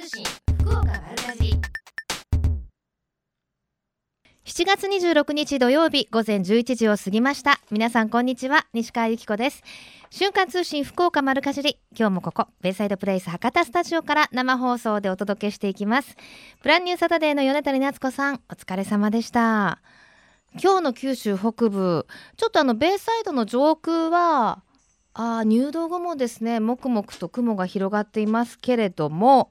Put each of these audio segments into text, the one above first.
通信福岡丸かじ7月26日土曜日午前11時を過ぎました。皆さんこんにちは西川由紀子です。瞬間通信福岡丸かじり。今日もここベイサイドプレイス博多スタジオから生放送でお届けしていきます。プランニューサタデーの米谷夏子さんお疲れ様でした。今日の九州北部ちょっとあのベイサイドの上空はあ入道後もですね。もくもくと雲が広がっていますけれども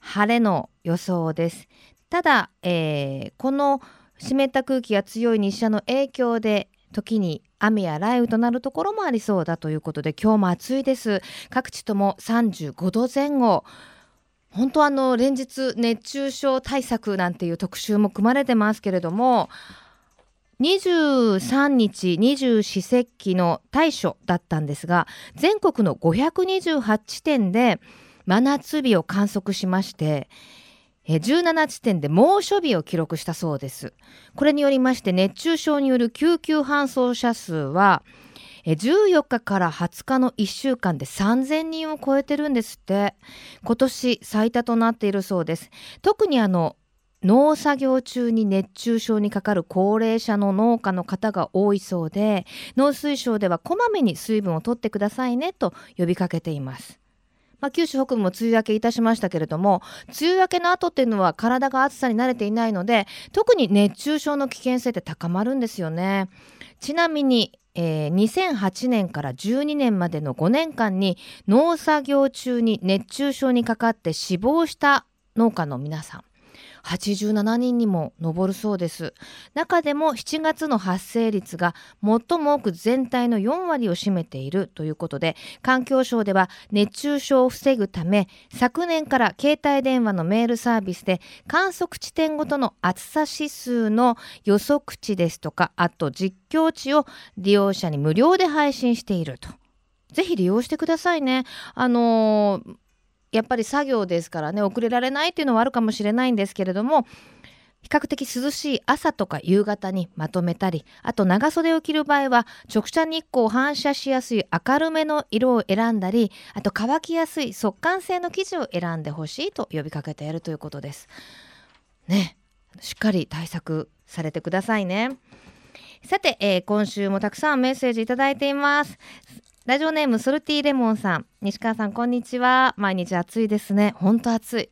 晴れの予想です。ただ、えー、この湿った空気が強い日射の影響で時に雨や雷雨となるところもありそうだということで今日も暑いです。各地とも35度前後。本当あの連日熱中症対策なんていう特集も組まれてますけれども23日二十四節気の大暑だったんですが全国の528地点で真夏日を観測しまして17地点で猛暑日を記録したそうです。これによりまして熱中症による救急搬送者数は14日から20日の1週間で3000人を超えてるんですって。今年最多となっているそうです。特にあの農作業中に熱中症にかかる高齢者の農家の方が多いそうで農水省ではこまめに水分を取ってくださいねと呼びかけています。まあ、九州北部も梅雨明けいたしましたけれども梅雨明けの後っていうのは体が暑さに慣れていないので特に熱中症の危険性って高まるんですよね。ちなみにえー、2008年から12年までの5年間に農作業中に熱中症にかかって死亡した農家の皆さん87人にも上るそうです中でも7月の発生率が最も多く全体の4割を占めているということで環境省では熱中症を防ぐため昨年から携帯電話のメールサービスで観測地点ごとの暑さ指数の予測値ですとかあと実況値を利用者に無料で配信していると。ぜひ利用してくださいね。あのーやっぱり作業ですからね遅れられないっていうのはあるかもしれないんですけれども比較的涼しい朝とか夕方にまとめたりあと長袖を着る場合は直射日光を反射しやすい明るめの色を選んだりあと乾きやすい速乾性の生地を選んでほしいと呼びかけているということです。ねしっかり対策されてくださいね。さて、えー、今週もたくさんメッセージいただいていますラジオネームソルティーレモンさん。西川さんこんにちは。毎日暑いですね。本当暑い。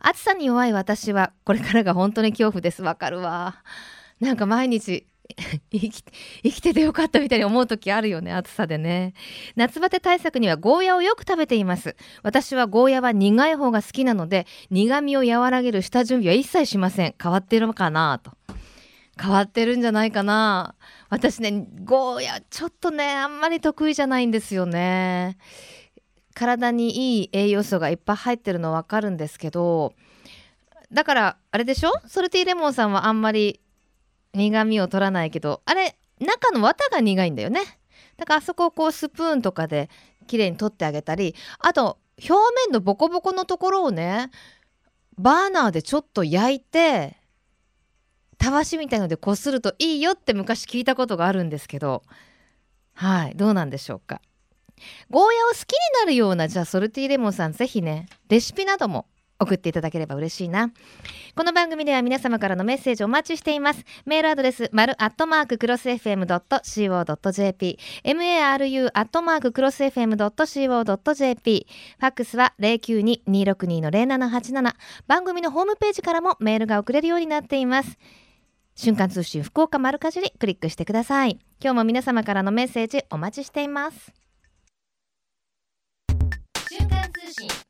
暑さに弱い私はこれからが本当に恐怖です。わかるわ。なんか毎日 生き生きててよかったみたいに思う時あるよね暑さでね。夏バテ対策にはゴーヤをよく食べています。私はゴーヤは苦い方が好きなので苦味を和らげる下準備は一切しません。変わってるのかなと。変わってるんじゃないかな。私ねゴーヤちょっとねあんまり得意じゃないんですよね。体にいい栄養素がいっぱい入ってるの分かるんですけどだからあれでしょ？ソルティレモンさんはあんまり苦味を取らないけどあれ中の綿が苦いんだよね。だからあそこをこうスプーンとかで綺麗に取ってあげたりあと表面のボコボコのところをねバーナーでちょっと焼いてたわしみたいのでこするといいよって昔聞いたことがあるんですけど。はいどうなんでしょうか。ゴーヤを好きになるようなじゃあソルティレモンさんぜひねレシピなども送っていただければ嬉しいな。この番組では皆様からのメッセージをお待ちしています。メールアドレス丸アットマーククロス FM.co.jp maru アットマーククロス FM.co.jp ファックスは092-262-0787番組のホームページからもメールが送れるようになっています。瞬間通信福岡丸かじりクリックしてください。今日も皆様からのメッセージお待ちしています。瞬間通信。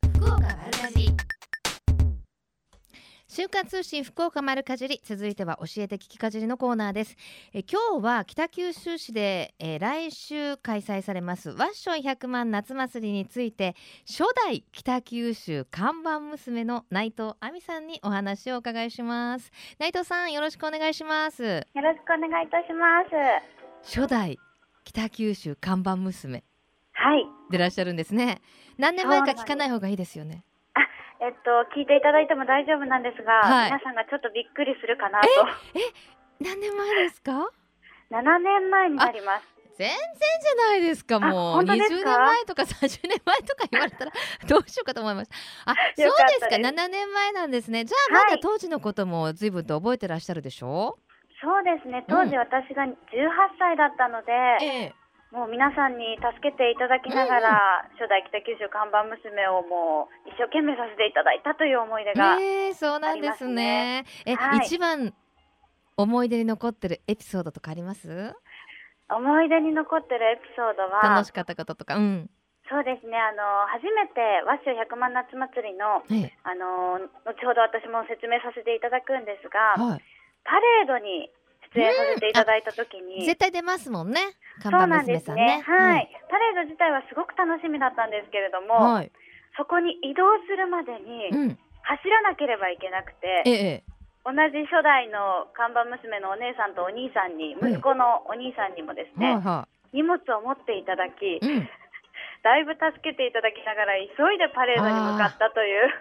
週刊通信福岡丸かじり続いては教えて聞きかじりのコーナーです。え今日は北九州市で、え来週開催されますワッション100万夏祭りについて初代北九州看板娘の内藤亜美さんにお話をお伺いします。内藤さんよろしくお願いします。よろしくお願いいたします。初代北九州看板娘。はい。でらっしゃるんですね。何年前か聞かない方がいいですよねえっと、聞いていただいても大丈夫なんですが、はい、皆さんがちょっとびっくりするかなと。え、え何年前ですか？7年前になります。全然じゃないですかもう。20年前とか30年前とか言われたら どうしようかと思いましたあそうですか。7年前なんですね。じゃあまだ当時のことも随分と覚えてらっしゃるでしょそうですね。当時私が18歳だったので、うんええもう皆さんに助けていただきながら、うん、初代北九州看板娘をもう一生懸命させていただいたという思い出が、ね、えー、そうなんですね。え、はい、一番思い出に残ってるエピソードとかあります？思い出に残ってるエピソードは楽しかったこととか、うん、そうですね。あの初めて和州百万夏祭りの、ええ、あの後ほど私も説明させていただくんですが、はい、パレードに出演させていただいた時に、うん、絶対出ますもんね。看板娘さんね、ね、はい、パレード自体はすごく楽しみだったんですけれども、はい、そこに移動するまでに走らなければいけなくて、ええ同じ初代の看板娘のお姉さんとお兄さんに、息子のお兄さんにもですね、荷物を持っていただき、うん、だいぶ助けていただきながら急いでパレードに向かったという。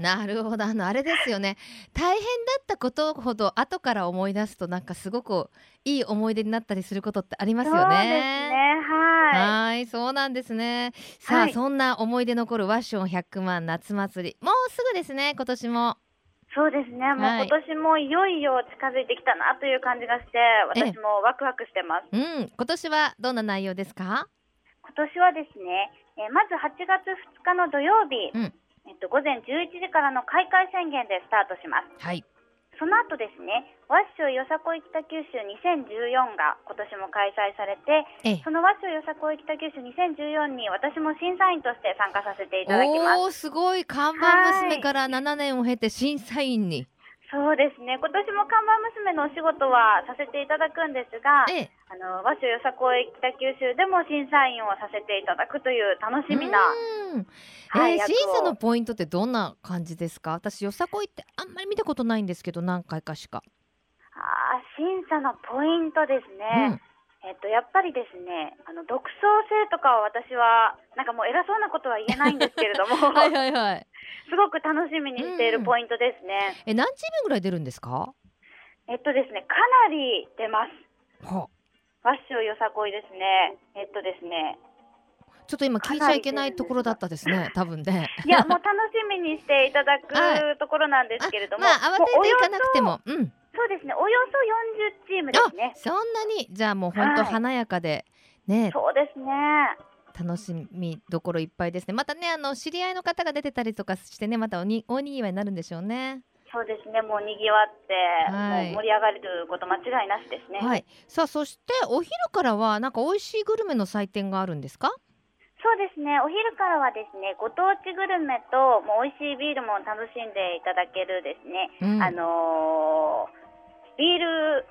なるほど。あのあれですよね。大変だったことほど後から思い出すとなんかすごくいい思い出になったりすることってありますよね。そうですね。はい。はいそうなんですね。さあ、はい、そんな思い出残るワッション100万夏祭り。もうすぐですね今年も。そうですね、もう今年もいよいよ近づいてきたなという感じがして、私もワクワクしてます。うん、今年はどんな内容ですか？今年はですね、えー、まず8月2日の土曜日、うん、えっと、午前11時からの開会宣言でスタートします。はいその後ですね、ワッショイよさこい北九州2014が今年も開催されて、そのワッショイよさこい北九州2014に私も審査員として参加させていただきます。おすごい看板娘から7年を経て審査員に。そうですね今年も看板娘のお仕事はさせていただくんですが、ええ、あの和紙よさこい北九州でも審査員をさせていただくという楽しみな、はい、えー、審査のポイントってどんな感じですか？私よさこいってあんまり見たことないんですけど何回かしか。あ審査のポイントですね、うん。えっと、やっぱりですね、あの独創性とかは私は、なんかもう偉そうなことは言えないんですけれども、はいはいはい。すごく楽しみにしているポイントですね。うん、え、何チームぐらい出るんですか？えっとですね、かなり出ます。は。ワッシュよさこいですね。えっとですね、ちょっと今聞いちゃいけないところだったですね、多分ね。いや、もう楽しみにしていただくところなんですけれども、まあ、慌てていかなくても、うん。そうですね、およそ40チームですね。そんなに、じゃあもう本当華やかで、はい、ね。そうですね。楽しみどころいっぱいですね。またね、あの知り合いの方が出てたりとかしてね、またおに大にぎわいになるんでしょうね。そうですね、もう賑わって、はい、もう盛り上がること間違いなしですね。はい。さあ、そしてお昼からはなんか美味しいグルメの祭典があるんですか？そうですね、お昼からはですね、ご当地グルメともう美味しいビールも楽しんでいただけるですね、うん、あのービール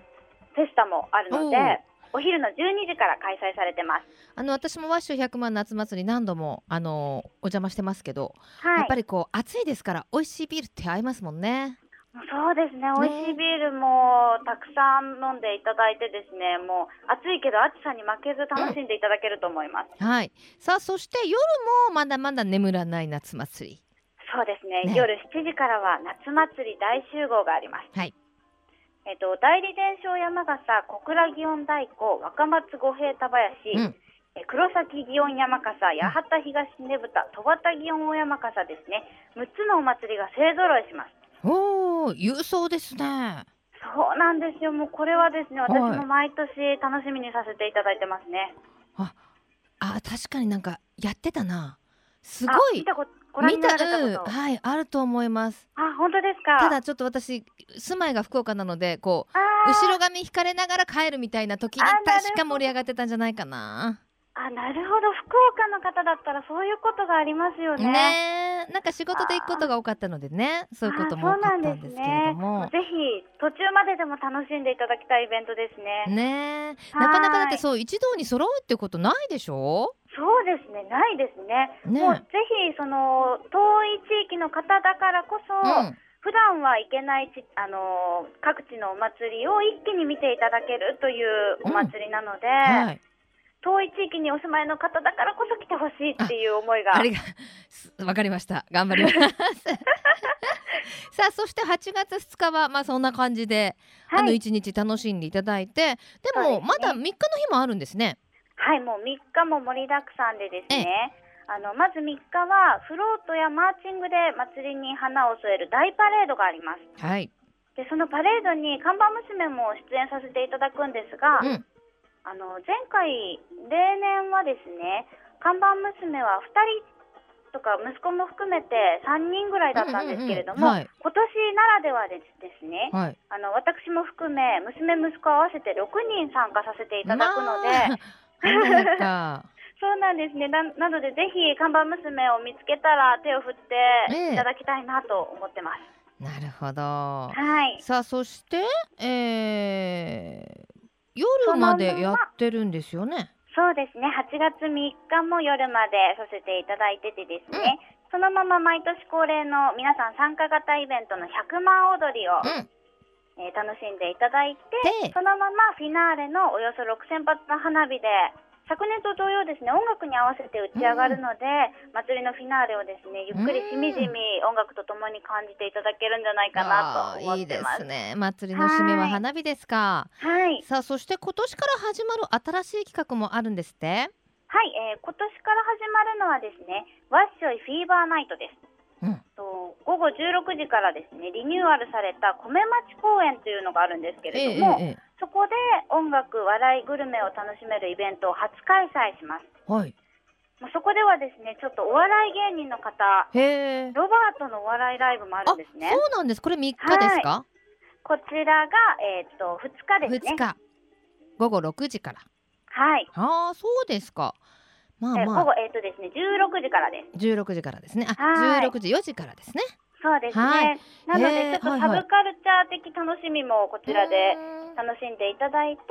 フェスタもあるので。お昼の12時から開催されてます。あの私もワッシュ100万夏祭り何度もあのお邪魔してますけど、はい、やっぱりこう暑いですから美味しいビールって合いますもんね。そうですね、美味しいビールもたくさん飲んでいただいてですね、もう暑いけど暑さに負けず楽しんでいただけると思います。はい。さあそして夜もまだまだ眠らない夏祭り。そうですね。ね夜7時からは夏祭り大集合があります。はい。えっと、代理伝承山笠、小倉祇園太鼓、若松五平田林、うん、え黒崎祇園山笠、八幡東ねぶた、戸畑祇園大山笠ですね、6つのお祭りが勢ぞろいします。おお、郵送ですね。そうなんですよ。もうこれはですね、私も毎年楽しみにさせていただいてますね。あ、あ、確かになんかやってたな。すごい。見たことご覧になられたこと、はいあると思います。あ本当ですか？ただちょっと私住まいが福岡なのでこう後ろ髪引かれながら帰るみたいな時に確か盛り上がってたんじゃないかなあなるほど。福岡の方だったらそういうことがありますよね。ね。なんか仕事で行くことが多かったのでね。そういうことも多かったんですけれども、ね、ぜひ途中まででも楽しんでいただきたいイベントですね。ね。なかなかだってそう一堂に揃うってことないでしょ？そうですね。ないですね。ね。もうぜひその遠い地域の方だからこそ、うん。普段は行けないち、あのー、各地のお祭りを一気に見ていただけるというお祭りなので、うん。はい、遠い地域にお住まいの方だからこそ来てほしいっていう思いが。ありが、わかりました。頑張ります。さあ、そして8月2日は、まあ、そんな感じで、はい、あの一日楽しんでいただいて。でも、ね、まだ3日の日もあるんですね。はいもう3日も盛りだくさんでですねあのまず3日はフロートやマーチングで祭りに花を添える大パレードがあります。はい。でそのパレードに看板娘も出演させていただくんですが、うん、あの前回例年はですね看板娘は2人とか息子も含めて3人ぐらいだったんですけれども、今年ならではですですね、はい、あの私も含め娘息子合わせて6人参加させていただくので、まあ そうなんですねななのでぜひ看板娘を見つけたら手を振っていただきたいなと思ってます。えなるほど。はい。さあそして、えー、夜までやってるんですよね？そうですね。8月3日も夜までさせていただいててですね。うん、そのまま毎年恒例の皆さん参加型イベントの100万踊りを、うんえー、楽しんでいただいて、そのままフィナーレのおよそ6000発の花火で昨年と同様ですね音楽に合わせて打ち上がるので、うん、祭りのフィナーレをですねゆっくりしみじみ音楽とともに感じていただけるんじゃないかなと思ってます。いいですね祭りの締めは花火ですか。はい。さあそして今年から始まる新しい企画もあるんですって？はい、えー、今年から始まるのはですねワッショイフィーバーナイトです。うん、と午後16時からですねリニューアルされた米町公園というのがあるんですけれども、えええ、そこで音楽、笑い、グルメを楽しめるイベントを初開催します。はい。まあ、そこではですね、ちょっとお笑い芸人の方、へロバートのお笑いライブもあるんですね。そうなんです。これ3日ですか、はい、こちらが、えっ、ー、と、2日ですね。2日。午後6時から。はい。ああ、そうですか。まあまあ。午後、えっ、ー、とですね、16時からです。16時からですね。あ、16時、4時からですね。そうですね。はい、なので、ちょっとサブカルチャー的楽しみもこちらで楽しんでいただいて、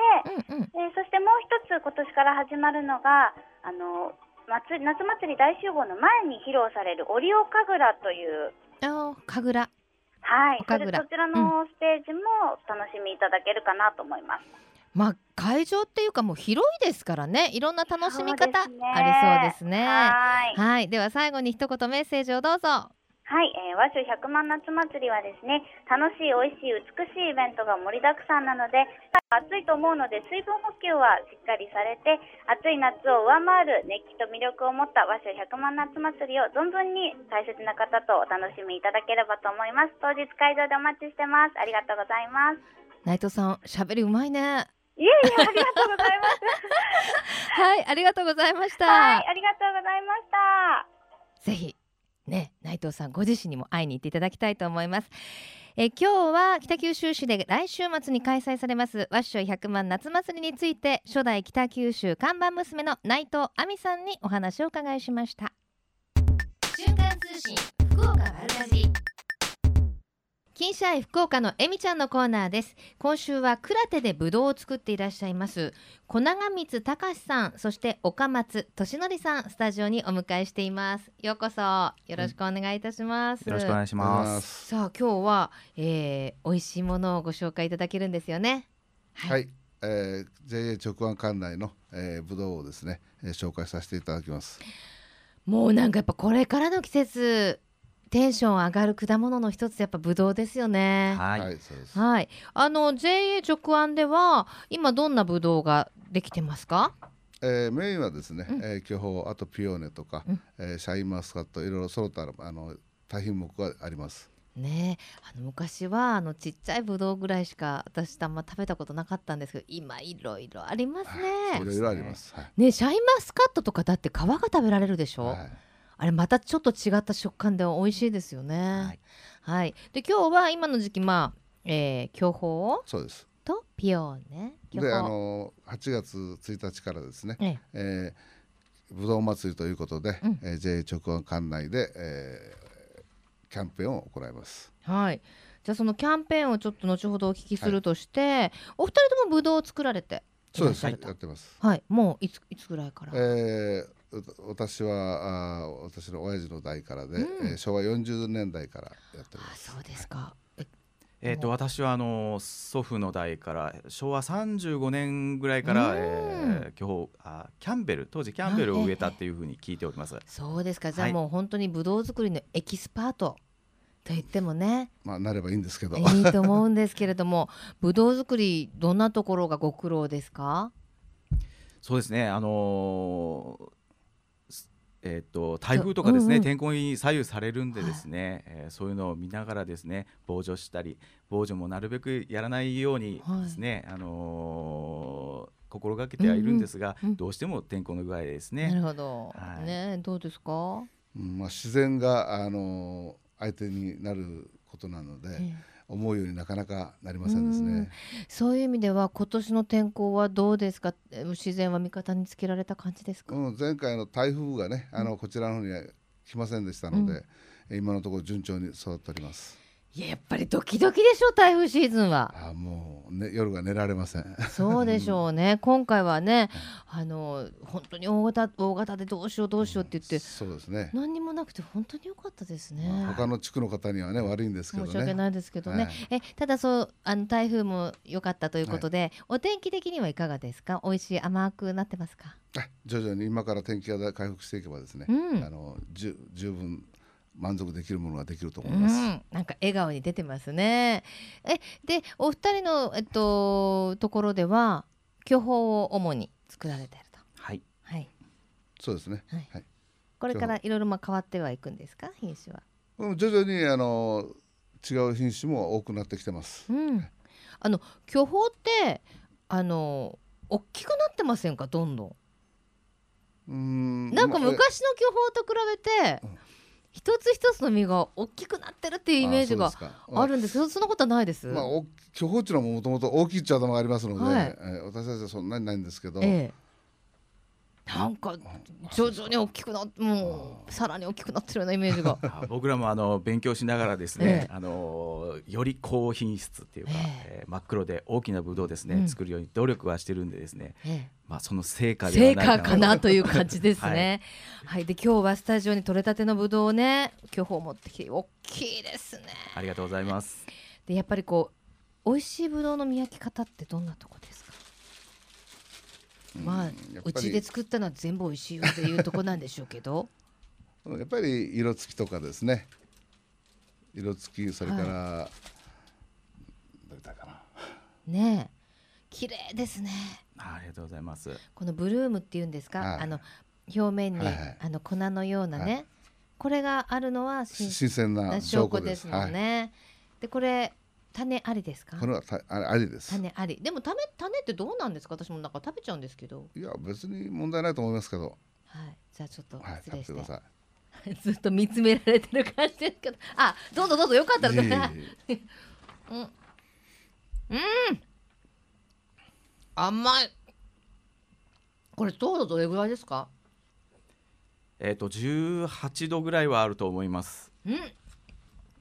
うんうん、えそしてもう一つ今年から始まるのが、あの夏夏祭り大集合の前に披露されるオリオ神楽という。あ神楽。はい。そちらのステージも楽しみいただけるかなと思います。うんまあ、会場っていうかもう広いですからねいろんな楽しみ方ありそうですね。はいでは最後に一言メッセージをどうぞ。はい、えー、和州百万夏祭りはですね、楽しい、美味しい、美しいイベントが盛りだくさんなので、暑いと思うので水分補給はしっかりされて、暑い夏を上回る熱気と魅力を持った和州百万夏祭りを存分に大切な方とお楽しみいただければと思います。当日会場でお待ちしてます。ありがとうございます。内藤さん、喋りうまいね。いえいえ、ありがとうございます。はい、ありがとうございました。はい、ありがとうございました。ぜひね内藤さんご自身にも会いに行っていただきたいと思いますえ今日は北九州市で来週末に開催されますワッショイ100万夏祭りについて初代北九州看板娘の内藤亜美さんにお話を伺いしました瞬間通信福岡丸かじ金シャイ福岡のえみちゃんのコーナーです。今週は倉手でぶどうを作っていらっしゃいます。小長光隆さんそして岡松俊則さんスタジオにお迎えしています。ようこそ。よろしくお願いいたします、よろしくお願いします。さあ今日は、えー、美味しいものをご紹介いただけるんですよね。はい、はい、えー、JA 直販館内の、えー、ぶどうをですね、えー、紹介させていただきます。もうなんかやっぱこれからの季節テンション上がる果物の一つやっぱブドウですよね。はい、はい、あの JA 直案では今どんなブドウができてますか？えー、メインはですね、うん、えー、巨峰あとピオーネとか、うん、えー、シャインマスカットいろいろ揃ったあの多品目があります。ねあの昔はあのちっちゃいぶどうぐらいしか私あんま食べたことなかったんですけど今いろいろありますね。いろいろあります。はい、ねシャインマスカットとかだって皮が食べられるでしょ？はいあれまたちょっと違った食感で美味しいですよね。はい。はい、で今日は今の時期まあ、えー、巨峰そうですとピオーネ。であの8月1日からですね、えええー、ぶどう祭りということで、うん、えー、JA 直販館内で、えー、キャンペーンを行います。はい。じゃあそのキャンペーンをちょっと後ほどお聞きするとして、はい、お二人ともぶどうを作られてそうですやってます。はい。もういついつぐらいから？えー、私はあ私の親父の代からで、うん、えー、昭和40年代からやってます。そうですか。えーと、私はあの祖父の代から昭和35年ぐらいから、えー、今日あキャンベル当時キャンベルを植えたっていうふうに聞いております。そうですか。じゃあもう本当にブドウ作りのエキスパートと言ってもね。まあなればいいんですけど。いいと思うんですけれども ブドウ作りどんなところがご苦労ですか？そうですね。あのーえーと、台風とかですね、うんうん、天候に左右されるんでですね、はい、えー、そういうのを見ながらですね防除したり防除もなるべくやらないようにですね、はい、あのー、心がけてはいるんですが、うんうん、どうしても天候の具合ですね。なるほど、はい、ねどうですか、うん、まあ、自然が、あのー、相手になることなので。えー思うようになかなかなりませんですね。そういう意味では今年の天候はどうですか？自然は味方につけられた感じですか？うん、前回の台風がね、あのこちらの方には来ませんでしたので、うん、今のところ順調に育っております。いややっぱりドキドキでしょ台風シーズンは。あもう、ね、夜が寝られません。そうでしょうね 今回はね、あの本当に大型大型でどうしようどうしようって言って、うん、そうですね何にもなくて本当に良かったですね。まあ、他の地区の方にはね悪いんですけど、ね、申し訳ないですけどね。はい、えただそうあの台風も良かったということで、はい、お天気的にはいかがですか？美味しい甘くなってますか？徐々に今から天気が回復していけばですね、うん、あのじゅ十分満足できるものができると思います。うん、なんか笑顔に出てますね。え、で、お二人のえっとところでは巨峰を主に作られていると。はい。はい。そうですね。はい。はい、これからいろいろまあ変わってはいくんですか？品種は。うん、徐々にあの違う品種も多くなってきてます。うん。あの巨峰ってあの大きくなってませんか？どんどん。うんなんか昔の巨峰と比べて、うん一つ一つの実が大きくなってるっていうイメージがあるんです。けどそんなことはないです。まあ、巨峰っていうのはもともと大きい茶玉がありますので、はい、えー、私たちはそんなにないんですけど、ええ、なんか徐々に大きくなもうさらに大きくなってるようなイメージが。僕らもあの勉強しながらですね、ええ、あのより高品質っていうか、ええ。ー、真っ黒で大きなブドウですね、うん、作るように努力はしてるんでですね、ええ、まあその成果で成果かなという感じですね。はい、はい、で今日はスタジオに取れたてのブドウをね巨峰持ってきて大きいですね。ありがとうございます。でやっぱりこう美味しいブドウの見分け方ってどんなとこですか？まあうちで作ったのは全部美味しいよっていうとこなんでしょうけど。やっぱり色付きとかですね。色付きそれから、はい、どれだかな。ねえ。綺麗ですね。ありがとうございます。このブルームっていうんですか、はい、あの表面に、はいはい、あの粉のようなね、はい、これがあるのは新鮮な証拠ですもんね、でこれ種ありですか？これはたありです。種あり。でも種種ってどうなんですか？私もなんか食べちゃうんですけど。いや別に問題ないと思いますけど。はい。じゃあちょっと失礼して、はい、ずっと見つめられてる感じですけど。あどうぞどうぞよかったら。ね うん。うん。甘い。これ糖度どれぐらいですか？えっ、ー、と18度ぐらいはあると思います。うん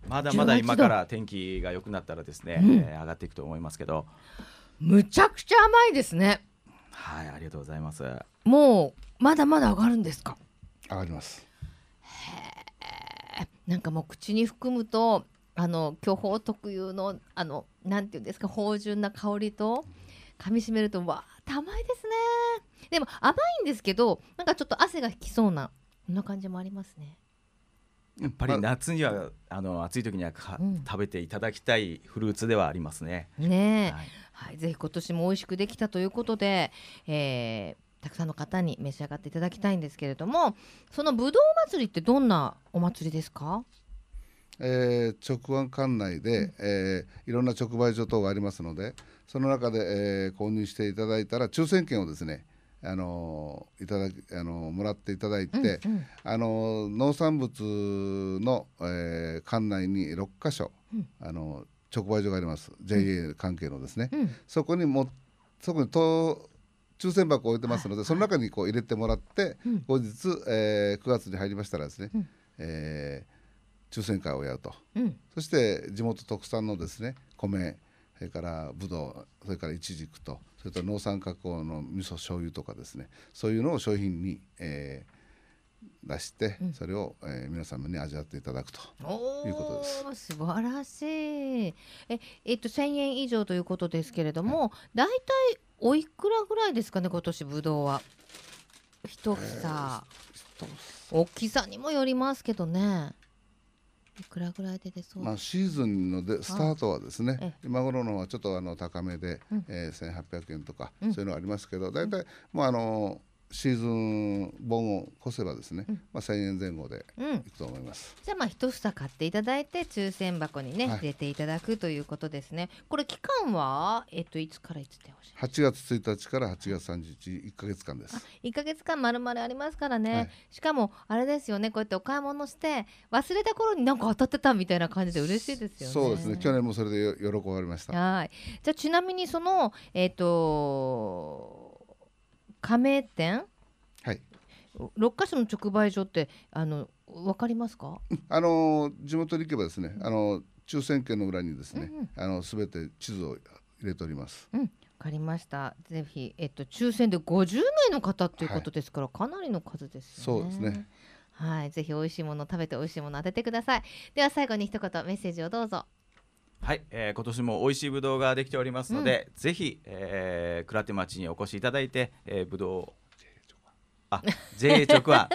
まだまだ今から天気が良くなったらですね、うん、えー、上がっていくと思いますけど。むちゃくちゃ甘いですね。はいありがとうございます。もうまだまだ上がるんですか？上がります。なんかもう口に含むとあの巨峰特有のあのなんていうんですか芳醇な香りと噛みしめるとわあ甘いですね。でも甘いんですけどなんかちょっと汗が引きそうなそんな感じもありますねやっぱり夏にはあの暑い時にはか、うん、食べていただきたいフルーツではありますね。ねはい、はい、ぜひ今年も美味しくできたということで、えー、たくさんの方に召し上がっていただきたいんですけれどもそのぶどう祭りってどんなお祭りですか？えー、直販館内で、うん、えー、いろんな直売所等がありますのでその中で、えー、購入していただいたら抽選券をですねあのいただきあのもらっていただいて、うんうん、あの農産物の、えー、館内に6か所、うん、あの直売所があります。JA 関係のですね、うん、そこにもそこにと抽選箱を置いてますので、はい、その中にこう入れてもらって、後日、えー、9月に入りましたらですね、うん、えー、抽選会をやると、そして地元特産のですね米それからぶどうそれからいちじくとそれと農産加工の味噌醤油とかですねそういうのを商品に、えー、出して、それを、えー、皆様に味わっていただくということです。素晴らしいええっと1,000円以上ということですけれども、だいたいおいくらぐらいですかね今年ぶどうは。一房、えー、大きさにもよりますけどね。いくらぐらいで出そう？まあシーズンのでスタートはですね今頃のはちょっとあの高めで、うん、えー、1800円とか、そういうのがありますけど大体もうあのシーズン本を越せばですね、うん、まあ1000円前後でいくと思います、うん、じゃあまあ一房買っていただいて抽選箱にね、はい、入れていただくということですね。これ期間はえっといつからいつでほしい8月1日から8月31日1か月間です。1か月間まるまるありますからね、はい、しかもあれですよねこうやってお買い物して忘れた頃になんか当たってたみたいな感じで嬉しいですよね。そうですね。去年もそれで喜ばれました。はい。じゃあちなみにそのえっ、ー、と加盟店？はい六箇所の直売所ってあのわかりますか？あの地元に行けばですね、あの抽選券の裏にですね、うん、あのすべて地図を入れております。うん、わかりました。ぜひえっと抽選で50名の方ということですから、はい、かなりの数ですよね。そうですね。はい、ぜひ美味しいもの食べて美味しいもの当ててください。では最後に一言メッセージをどうぞ。はい、えー、今年も美味しいぶどうができておりますので、うん、ぜひ、えー、倉手町にお越しいただいて、えー、ぶどうあ JA 直販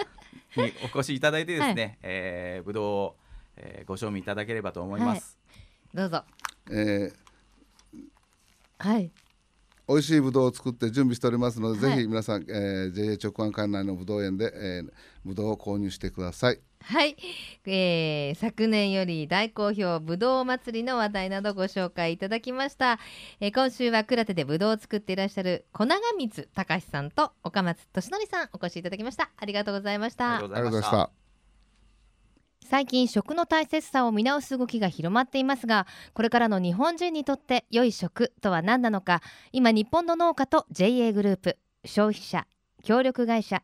にお越しいただいてですね、はい、えー、ぶどうを、えー、ご賞味いただければと思います。はい、どうぞ。えー、はい。美味しいぶどうを作って準備しておりますので、はい、ぜひ皆さん、えー、JA 直販館内のぶどう園で、えー、ぶどうを購入してください。はい、えー、昨年より大好評ぶどう祭りの話題などご紹介いただきました、えー、今週は倉手でぶどうを作っていらっしゃる小長光隆さんと岡松俊則さんお越しいただきました。ありがとうございました。ありがとうございました。最近食の大切さを見直す動きが広まっていますがこれからの日本人にとって良い食とは何なのか。今日本の農家と JA グループ消費者協力会社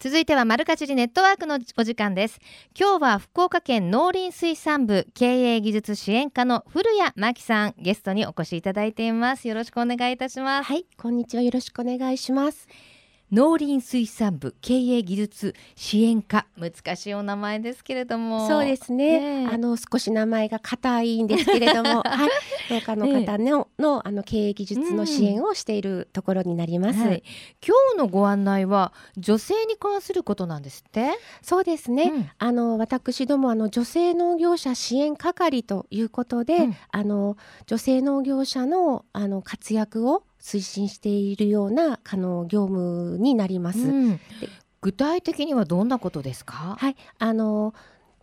続いてはマルカチリネットワークのお時間です。今日は福岡県農林水産部経営技術支援課の古谷真希さんゲストにお越しいただいています。よろしくお願いいたします。はいこんにちは。よろしくお願いします。農林水産部経営技術支援課。難しいお名前ですけれども。そうですね、ね、あの少し名前が硬いんですけれども、はい、農家の方のね、のあの経営技術の支援をしているところになります、うん。はい、今日のご案内は女性に関することなんですって？そうですね、うん、あの私どもあの女性農業者支援係ということで、うん、あの女性農業者のあの活躍を推進しているようなあの業務になります、うん、具体的にはどんなことですか？はい。あの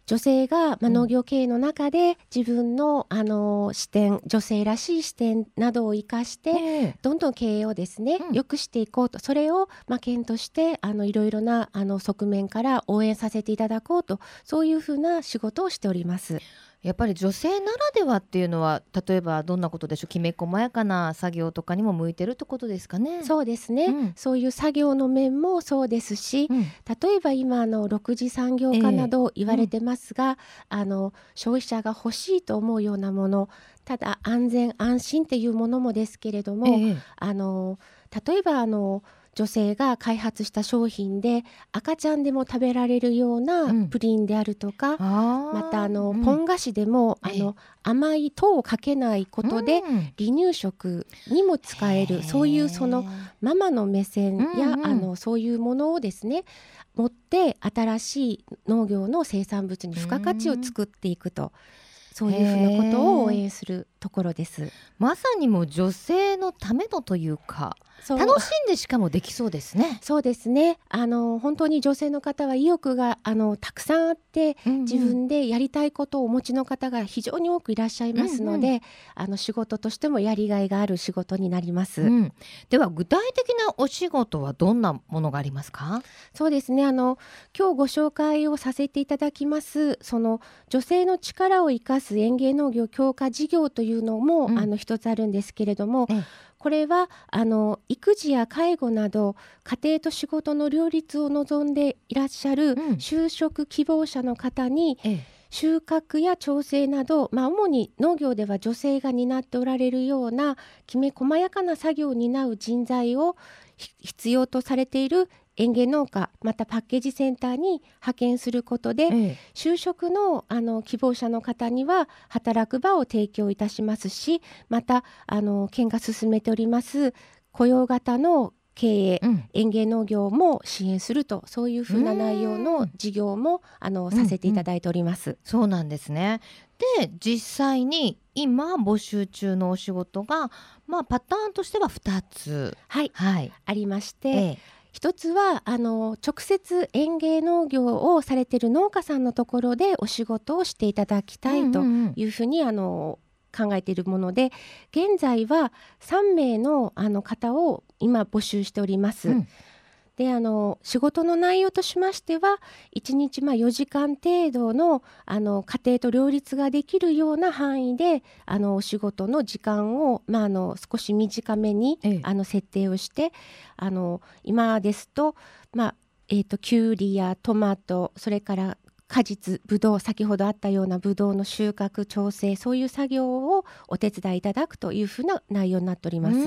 女性が、まあ、農業経営の中で自分のあの視点女性らしい視点などを生かして、どんどん経営をですね、うん、良くしていこうと。それを、まあ、県としてあのいろいろなあの側面から応援させていただこうと。そういうふうな仕事をしております。やっぱり女性ならではっていうのは例えばどんなことでしょう？きめ細やかな作業とかにも向いてるってことですかね。そうですね、うん、そういう作業の面もそうですし、うん、例えば今の6次産業化など言われてますが、えーうん、あの消費者が欲しいと思うようなものただ安全安心っていうものもですけれども、えー、あの例えばあの女性が開発した商品で赤ちゃんでも食べられるようなプリンであるとか、うん、またあの、うん、ポン菓子でも、あの甘い糖をかけないことで、離乳食にも使えるそういうそのママの目線や、うんうん、あのそういうものをですね持って新しい農業の生産物に付加価値を作っていくと。そういうふうなことを応援するところです。まさにも女性のためのというか楽しんでしかもできそうですね。そうですね。あの本当に女性の方は意欲があのたくさんあって、うんうん、自分でやりたいことをお持ちの方が非常に多くいらっしゃいますので、うんうん、あの仕事としてもやりがいがある仕事になります。うん、では具体的なお仕事はどんなものがありますか？そうですね。あの今日ご紹介をさせていただきますその女性の力を生かす園芸農業強化事業というのも、うん、あの一つあるんですけれども、これはあの育児や介護など家庭と仕事の両立を望んでいらっしゃる就職希望者の方に、収穫や調整など、まあ、主に農業では女性が担っておられるようなきめ細やかな作業を担う人材を必要とされている園芸農家またパッケージセンターに派遣することで、ええ、就職のあの希望者の方には働く場を提供いたしますしまたあの県が進めております雇用型の経営、うん、園芸農業も支援するとそういうふうな内容の事業もあのさせていただいております。うん。うん、そうなんですね。で実際に今募集中のお仕事が、まあ、パターンとしては2つ、はい、はい、ありまして、ええ、一つはあの直接園芸農業をされている農家さんのところでお仕事をしていただきたいというふうに、あの考えているもので現在は3名のあの方を今募集しております。うんであの仕事の内容としましては1日まあ4時間程度のあの家庭と両立ができるような範囲であのお仕事の時間を、まあ、あの少し短めに、ええ、あの設定をしてあの今ですと,、まあえーと、ときゅうりやトマトそれから果実ぶどう先ほどあったようなぶどうの収穫調整そういう作業をお手伝いいただくというふうな内容になっております。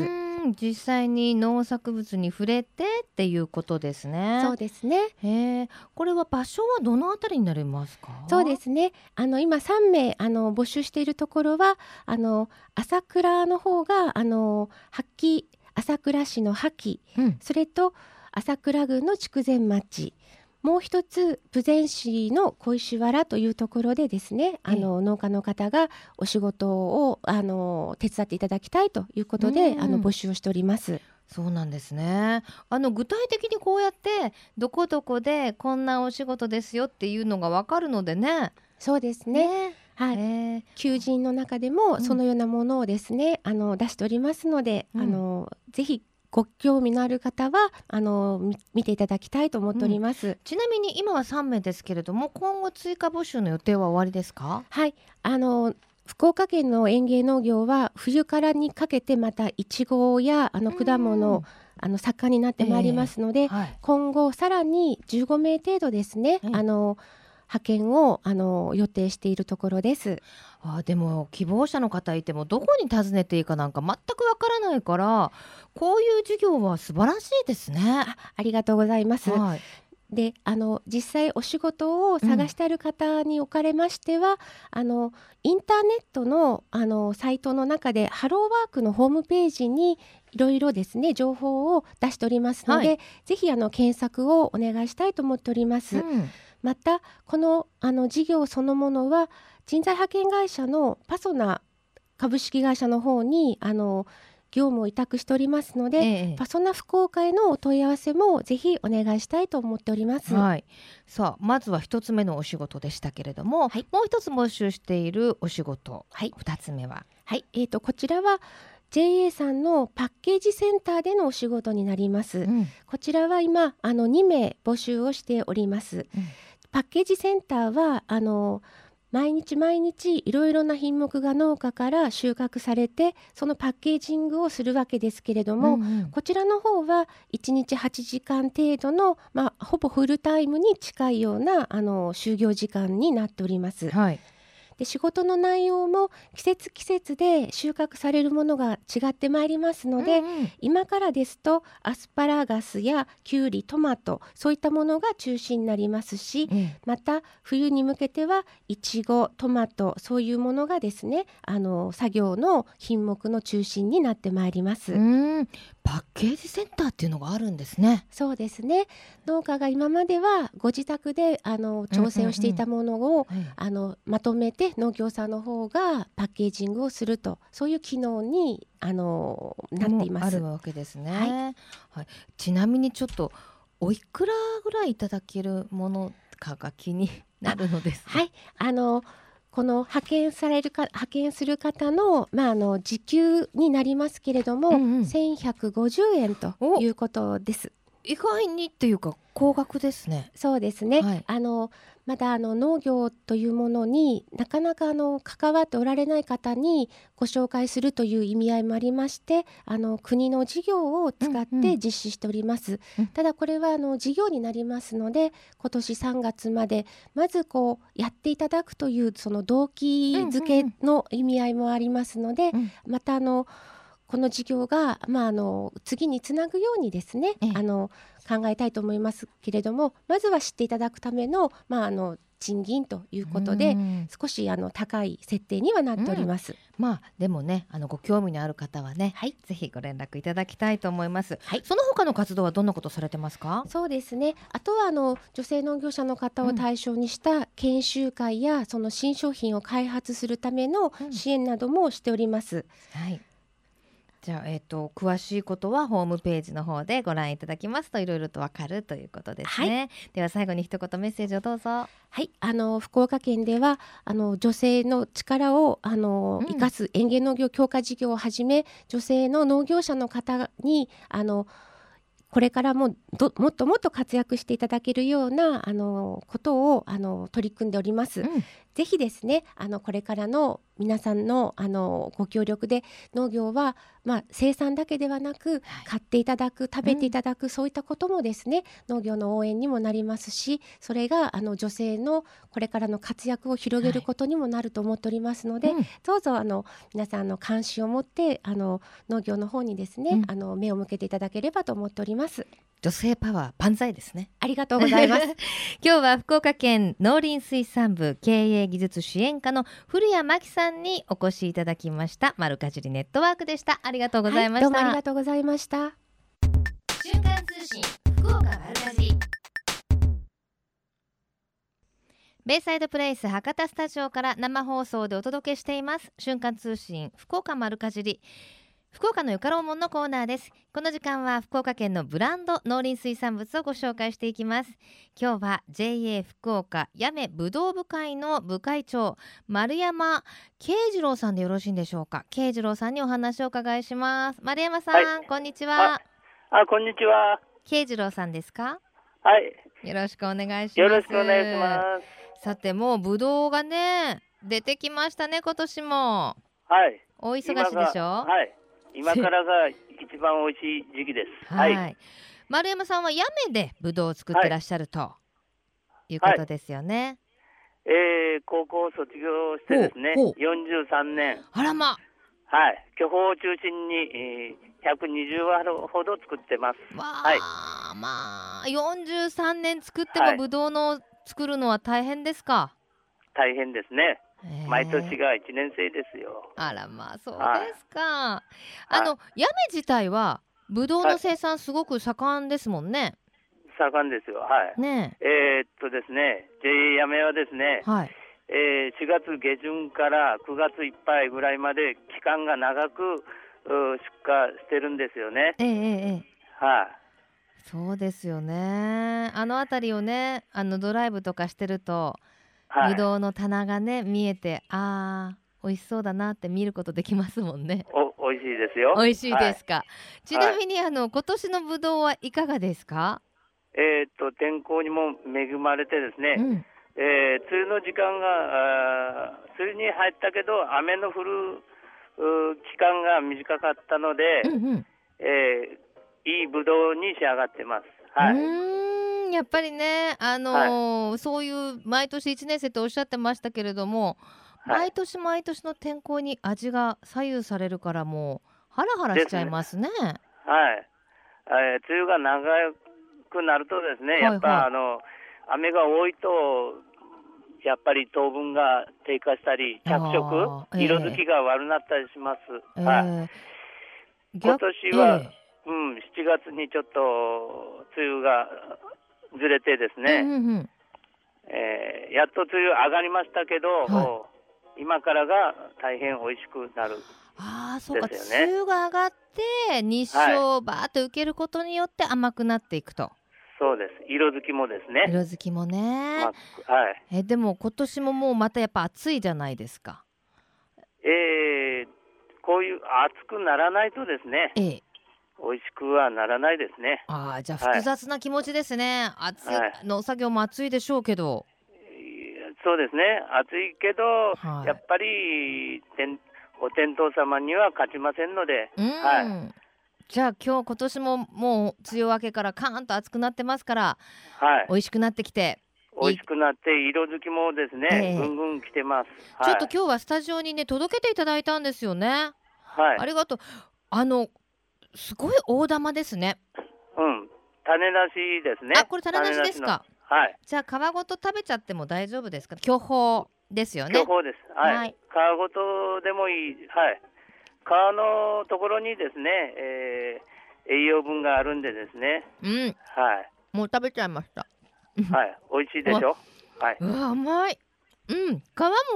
実際に農作物に触れてっていうことですね。そうですね。へえ、これは場所はどのあたりになりますか？そうですね。あの今3名あの募集しているところはあの朝倉の方があの発揮朝倉市の破棄、うん、それと朝倉郡の筑前町もう一つ豊前市の小石原というところでですね、あの農家の方がお仕事をあの手伝っていただきたいということで、あの募集をしております。そうなんですね。あの具体的にこうやってどこどこでこんなお仕事ですよっていうのがわかるのでね。そうですね。ねはい、求人の中でもそのようなものをですね、うん、あの出しておりますので、うん、あのぜひご興味のある方はあの見ていただきたいと思っております、うん、ちなみに今は3名ですけれども今後追加募集の予定は終わりですか？はい。あの福岡県の園芸農業は冬からにかけてまたいちごやあの果物、あの盛んになってまいりますので、えーはい、今後さらに15名程度ですね、あの派遣をあの予定しているところです。あでも希望者の方いてもどこに訪ねていいかなんか全くわからないからこういう授業は素晴らしいですね。あありがとうございます。はいであの実際お仕事を探してある方におかれましては、うん、あのインターネットのあのサイトの中でハローワークのホームページにいろいろですね情報を出しておりますので、はい、ぜひあの検索をお願いしたいと思っております。うんまたこのあの事業そのものは人材派遣会社のパソナ株式会社の方にあの業務を委託しておりますので、ええ、パソナ福岡へのお問い合わせもぜひお願いしたいと思っております。はい、さあまずは一つ目のお仕事でしたけれども、はい、もう一つ募集しているお仕事、はい、二つ目は、はい、えっ、ー、とこちらは JA さんのパッケージセンターでのお仕事になります。うん、こちらは今あの2名募集をしております。うんパッケージセンターはあの毎日毎日いろいろな品目が農家から収穫されてそのパッケージングをするわけですけれども、うんうん、こちらの方は1日8時間程度の、まあ、ほぼフルタイムに近いようなあの就業時間になっております。はいで仕事の内容も季節季節で収穫されるものが違ってまいりますので、うんうん、今からですとアスパラガスやきゅうりトマトそういったものが中心になりますし、うん、また冬に向けてはいちごトマトそういうものがですねあの作業の品目の中心になってまいります。パッケージセンターっていうのがあるんですね。そうですね。農家が今まではご自宅であの調整をしていたものを、うんうんうん、あのまとめて農協さんの方がパッケージングをするとそういう機能にあのなっています。あるわけですね。はい、はい、ちなみにちょっとおいくらぐらいいただけるものかが気になるのです。はい。あのこの派遣されるか派遣する方の,、まあ、あの時給になりますけれども、うんうん、1150円ということです。意外にっていうか高額ですね。そうですね。はい、あのまだあの農業というものになかなかあの関わっておられない方にご紹介するという意味合いもありましてあの国の事業を使って実施しております、うん。うん、ただこれはあの事業になりますので今年3月までまずこうやっていただくというその動機づけの意味合いもありますので、うんうん、またあのこの事業が、まあ、あの次につなぐようにですね、あの考えたいと思いますけれどもまずは知っていただくための,、まあ、あの賃金ということで少しあの高い設定にはなっております。うん、まあでもねあのご興味のある方はね、はい、ぜひご連絡いただきたいと思います。はい、その他の活動はどんなことされてますか？そうですね。あとはあの女性農業者の方を対象にした研修会や、うん、その新商品を開発するための支援などもしております。うん、はい。じゃあ、えーと、詳しいことはホームページの方でご覧いただきますといろいろとわかるということですね、はい、では最後に一言メッセージをどうぞ。はい。あの福岡県ではあの女性の力をあの、生かす園芸農業強化事業をはじめ女性の農業者の方にあのこれからもどもっともっと活躍していただけるようなあのことをあの取り組んでおります。うん、ぜひですねあのこれからの皆さんのあのご協力で農業は、まあ、生産だけではなく、買っていただく食べていただく、うん、そういったこともですね農業の応援にもなりますしそれがあの女性のこれからの活躍を広げることにもなると思っておりますので、はい、どうぞあの皆さんの関心を持ってあの農業の方にですね、うん、あの目を向けていただければと思っております。女性パワー万歳ですね。ありがとうございます。今日は福岡県農林水産部経営技術支援課の古谷真紀さんにお越しいただきました。丸かじりネットワークでした。ありがとうございました、はい、どうもありがとうございました。瞬間通信福岡丸かじり。ベイサイドプレイス博多スタジオから生放送でお届けしています。瞬間通信福岡丸かじり福岡のよかろうもんのコーナーです。この時間は福岡県のブランド農林水産物をご紹介していきます。今日は JA 福岡八女ぶどう部会の部会長丸山慶次郎さんでよろしいんでしょうか？慶次郎さんにお話をお伺いします。丸山さん、はい、こんにちは。あこんにちは。慶次郎さんですか？はい。よろしくお願いします。よろしくお願いします。さてもうぶどうがね出てきましたね今年も。はい。お忙しいでしょ？はい今からが一番美味しい時期です。はい。丸山さんは八女でぶどうを作ってらっしゃると、いうことですよね。はい、えー、高校卒業してですね、43年。あらま。はい。巨峰を中心に、えー、120ワほど作ってます。はい。まあ、43年作ってもぶどうの作るのは大変ですか、大変ですね。毎年が1年生ですよ。あらまあそうですか。はい、あの、はい、八女自体はブドウの生産すごく盛んですもんね。盛んですよ。はい。ねえー、っとですね、JA 八女はですね、はい、えー、4月下旬から9月いっぱいぐらいまで期間が長く出荷してるんですよね。えー、えー、はい、そうですよね。あの辺りをね、あのドライブとかしてると。ぶどうの棚がね見えてあー美味しそうだなって見ることできますもんね。お美味しいですよ。美味しいですか？はい、ちなみに、あの今年のぶどうはいかがですか？えっと天候にも恵まれてですね。うん、えー、梅雨の時間があ梅雨に入ったけど雨の降る期間が短かったので、うんうん、えー、いいぶどうに仕上がってます。はい。やっぱりね、あのーはい、そういう毎年1年生っておっしゃってましたけれども、はい、毎年毎年の天候に味が左右されるからもうハラハラしちゃいますね。すね。はい、えー、梅雨が長くなるとですね、やっぱ、はい。はい、あの雨が多いとやっぱり糖分が低下したり着色、えー、色づきが悪くなったりします。えー、はい。今年は、えー、うん、7月にちょっと梅雨がずれてですね、うんうん、えー、やっと梅雨上がりましたけど、はい、今からが大変美味しくなる。ああ、そうか、梅雨が上がって日照をバーッと受けることによって甘くなっていくと。そうです。色づきもですね。色づきもね。まあ、はい。えでも今年ももうまたやっぱ暑いじゃないですか。えー、こういう暑くならないとですね。ええ。美味しくはならないですね。ああ、じゃあ複雑な気持ちですね。はい、暑い、農作業も暑いでしょうけど。そうですね、暑いけど、はい、やっぱりお天道様には勝ちませんので、はい、じゃあ今日今年ももう梅雨明けからカーンと暑くなってますから、はい、美味しくなってきて。美味しくなって色づきもですね、えー、ぐんぐん来てます、はい、ちょっと今日はスタジオにね届けていただいたんですよね。はい。ありがとう。あのすごい大玉ですねうん種なしですねあこれ種なしですか？はい。じゃあ皮ごと食べちゃっても大丈夫ですか？巨峰ですよね。巨峰です。はい。はい、皮ごとでもいい。はい。皮のところにですね、えー、栄養分があるんでですね。うん。はい。もう食べちゃいました。はい。美味しいでしょ？はい。うわ甘い。うん。皮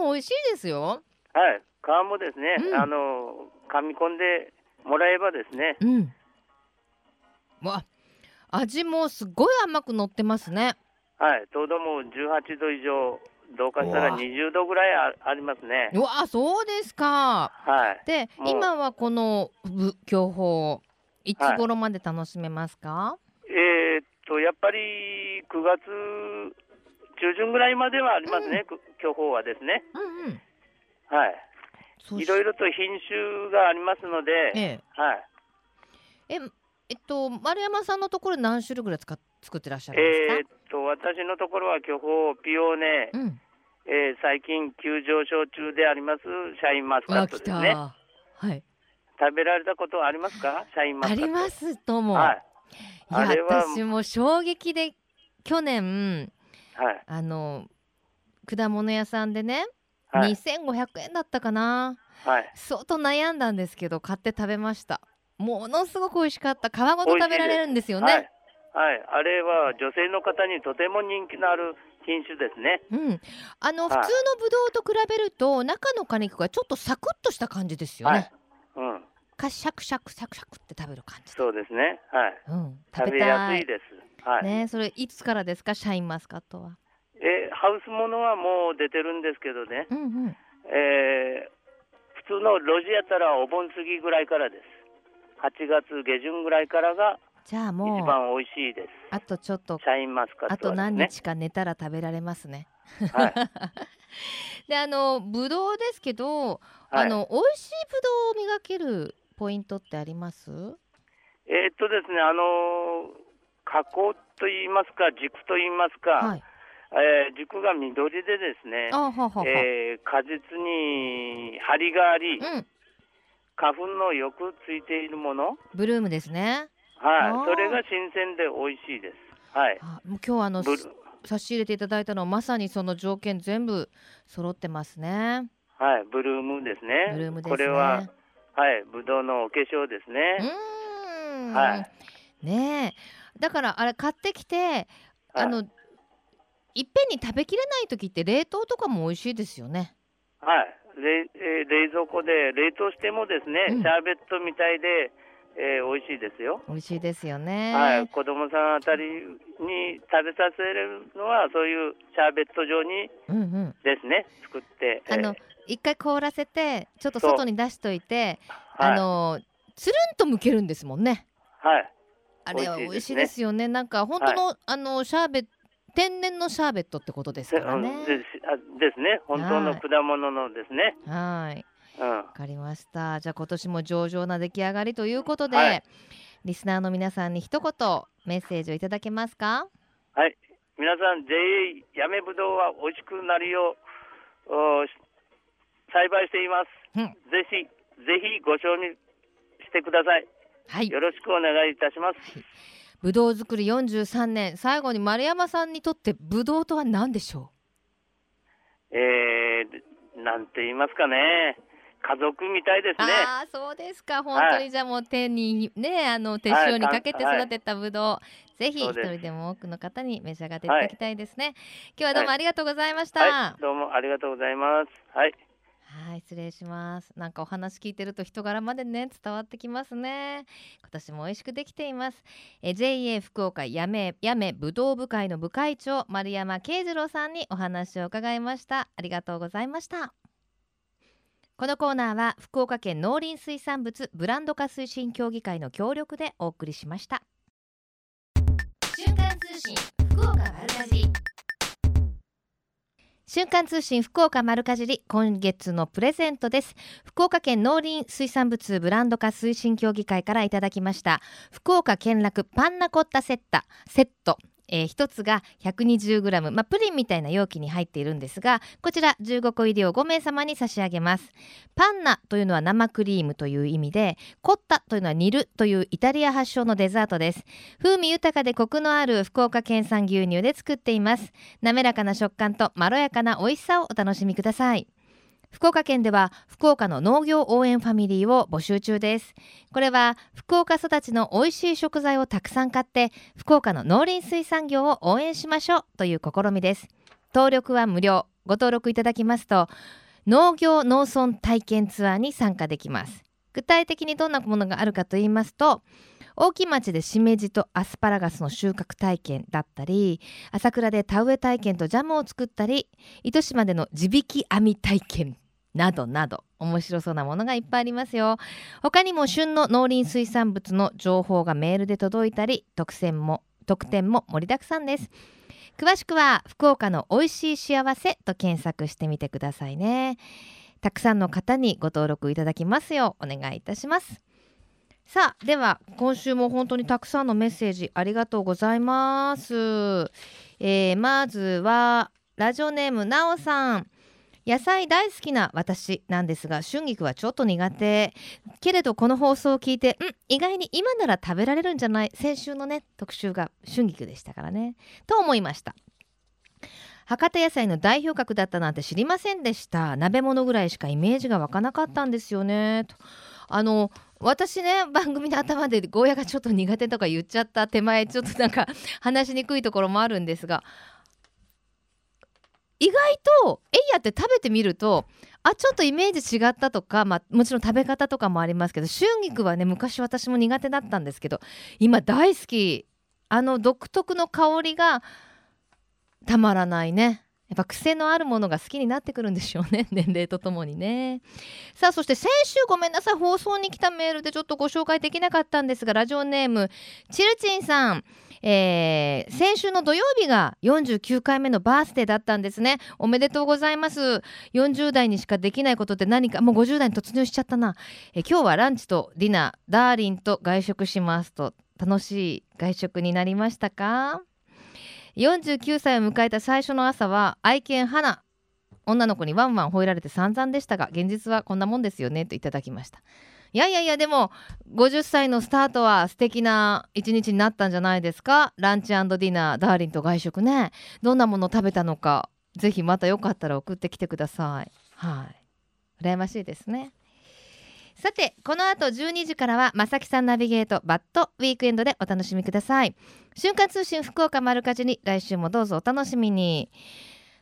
も美味しいですよ。はい。皮もですね、うん、あの噛み込んでもらえばですね。うん。わ、味もすごい甘く乗ってますね。はい、糖度も18度以上、どうかしたら20度ぐらいありますね。うわ、そうですか。はい。で、今はこの教法、いつ頃まで楽しめますか？はい、えー、っと、やっぱり9月中旬ぐらいまではありますね、うん、教法はですね。うんうん。はい。いろいろと品種がありますので、ええ、はい。え、えっと、丸山さんのところ何種類ぐらい使作ってらっしゃるんですか？えー、と私のところは巨峰ピオーネ、うん、えー、最近急上昇中でありますシャインマスカットですね。はい。食べられたことありますか？シャインマスカット。ありますとも。はい。いや私も衝撃で去年、はい、あの果物屋さんでね、はい、2500円だったかな、はい、相当悩んだんですけど買って食べましたものすごく美味しかった皮ごと食べられるんですよね、はい、あれは女性の方にとても人気のある品種ですね。うん、あの、はい、普通のブドウと比べると中の果肉がちょっとサクッとした感じですよね。はい、うん。かシャクシャクシャクシャクって食べる感じ。そうですね。はい。うん。食べやすいです。はい。ね、それいつからですか？シャインマスカットは。えハウスものはもう出てるんですけどね。うんうん。えー、普通の路地やったらお盆過ぎぐらいからです。8月下旬ぐらいからがじゃあもう一番美味しいです。あとちょっとシャインマスカット、ね、あと何日か寝たら食べられますね。はい、であのぶどうですけど、はい、あの美味しいぶどうを磨けるポイントってあります？えー、っとですねあの加工と言いますか軸と言いますか。はいえー、軸が緑でですね、はははえー、果実に張りがあり、うん、花粉のよくついているものブルームですねはい、それが新鮮で美味しいです。はい。もう今日あの差し入れていただいたのはまさにその条件全部揃ってますね。はい、ブルームですね。ブルームですね。これははい、ブドウのお化粧ですね。うん。はい。ねえ、だからあれ買ってきて、あの、いっぺんに食べきれない時って冷凍とかも美味しいですよね。はい。冷え冷蔵庫で冷凍してもですね、うん、シャーベットみたいでえー、美味しいですよ。美味しいですよね。はい、子供さんあたりに食べさせるのはそういうシャーベット状にですね、うんうん、作って。あの、一回凍らせてちょっと外に出しといて、あのつるんと剥けるんですもんね。はい。あれは美味しいですよね。ねなんか本当の、はい、あのシャーベット天然のシャーベットってことですからね。ですね。本当の果物のですね。はい。わ、かりました。じゃあ今年も上々な出来上がりということで、はい、リスナーの皆さんに一言メッセージをいただけますか？はい。皆さん JA やめぶどうは美味しくなるよう栽培しています、うん、ぜひぜひご賞味してください。はい。よろしくお願いいたします、はいぶどう作り43年最後に丸山さんにとってぶどうとは何でしょう？えー、なんて言いますかね家族みたいですね。ああ、そうですか。本当にじゃあもう手にね、あの手塩にかけて育てたぶどう、はい、ぜひ一人でも多くの方に召し上がっていただきたいですね。はい、今日はどうもありがとうございました、はい、どうもありがとうございます。はい。はい失礼します。なんかお話聞いてると人柄までね伝わってきますね。今年も美味しくできています。え JA 福岡やめやめぶどう部会の部会長丸山慶次郎さんにお話を伺いました。ありがとうございました。このコーナーは福岡県農林水産物ブランド化推進協議会の協力でお送りしました。瞬間通信福岡丸かじ瞬間通信福岡丸かじり今月のプレゼントです。福岡県農林水産物ブランド化推進協議会からいただきました。福岡県楽パンナコッタセッタセット。えー、1つが 120g、まあ、プリンみたいな容器に入っているんですがこちら15個入りを5名様に差し上げます。パンナというのは生クリームという意味でコッタというのは煮るというイタリア発祥のデザートです。風味豊かでコクのある福岡県産牛乳で作っています。滑らかな食感とまろやかな美味しさをお楽しみください。福岡県では福岡の農業応援ファミリーを募集中です。これは福岡育ちの美味しい食材をたくさん買って福岡の農林水産業を応援しましょうという試みです。登録は無料。ご登録いただきますと農業農村体験ツアーに参加できます。具体的にどんなものがあるかと言いますと大木町でしめじとアスパラガスの収穫体験だったり朝倉で田植え体験とジャムを作ったり糸島での地引き編み体験などなど面白そうなものがいっぱいありますよ。他にも旬の農林水産物の情報がメールで届いたり特選も特典も盛りだくさんです。詳しくは福岡の美味しい幸せと検索してみてくださいね。たくさんの方にご登録いただきますようお願いいたします。さあでは今週も本当にたくさんのメッセージありがとうございます、えー、まずはラジオネームなおさん。野菜大好きな私なんですが春菊はちょっと苦手。けれどこの放送を聞いてん意外に今なら食べられるんじゃない？先週のね特集が春菊でしたからね。と思いました。博多野菜の代表格だったなんて知りませんでした。鍋物ぐらいしかイメージが湧かなかったんですよね。と。あの私ね番組の頭でゴーヤがちょっと苦手とか言っちゃった手前ちょっとなんか話しにくいところもあるんですが意外とエイヤって食べてみるとあちょっとイメージ違ったとか、まあ、もちろん食べ方とかもありますけど春菊はね昔私も苦手だったんですけど今大好き。あの独特の香りがたまらないね。やっぱ癖のあるものが好きになってくるんでしょうね 年齢とともにね。さあそして先週ごめんなさい放送に来たメールでちょっとご紹介できなかったんですがラジオネームチルチンさん。えー、先週の土曜日が49回目のバースデーだったんですね。おめでとうございます。40代にしかできないことって何か？もう50代に突入しちゃったな、えー、今日はランチとディナーダーリンと外食しますと。楽しい外食になりましたか？49歳を迎えた最初の朝は愛犬花女の子にワンワン吠えられて散々でしたが現実はこんなもんですよねといただきました。いやいやいやでも50歳のスタートは素敵な一日になったんじゃないですか？ランチディナーダーリンと外食ね。どんなもの食べたのかぜひまたよかったら送ってきてください。はい。羨ましいですね。さてこの後12時からはまさきさんナビゲートバッドウィークエンドでお楽しみください。瞬間通信福岡丸かじに来週もどうぞお楽しみに。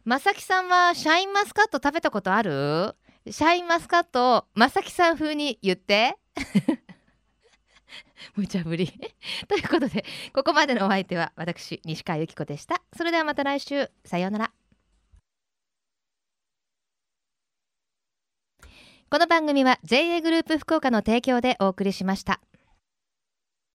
まさきさんはシャインマスカット食べたことある？シャインマスカットをまさきさん風に言って。無茶ぶり。ということでここまでのお相手は私西川由紀子でした。それではまた来週。さようなら。この番組は JA グループ福岡の提供でお送りしました。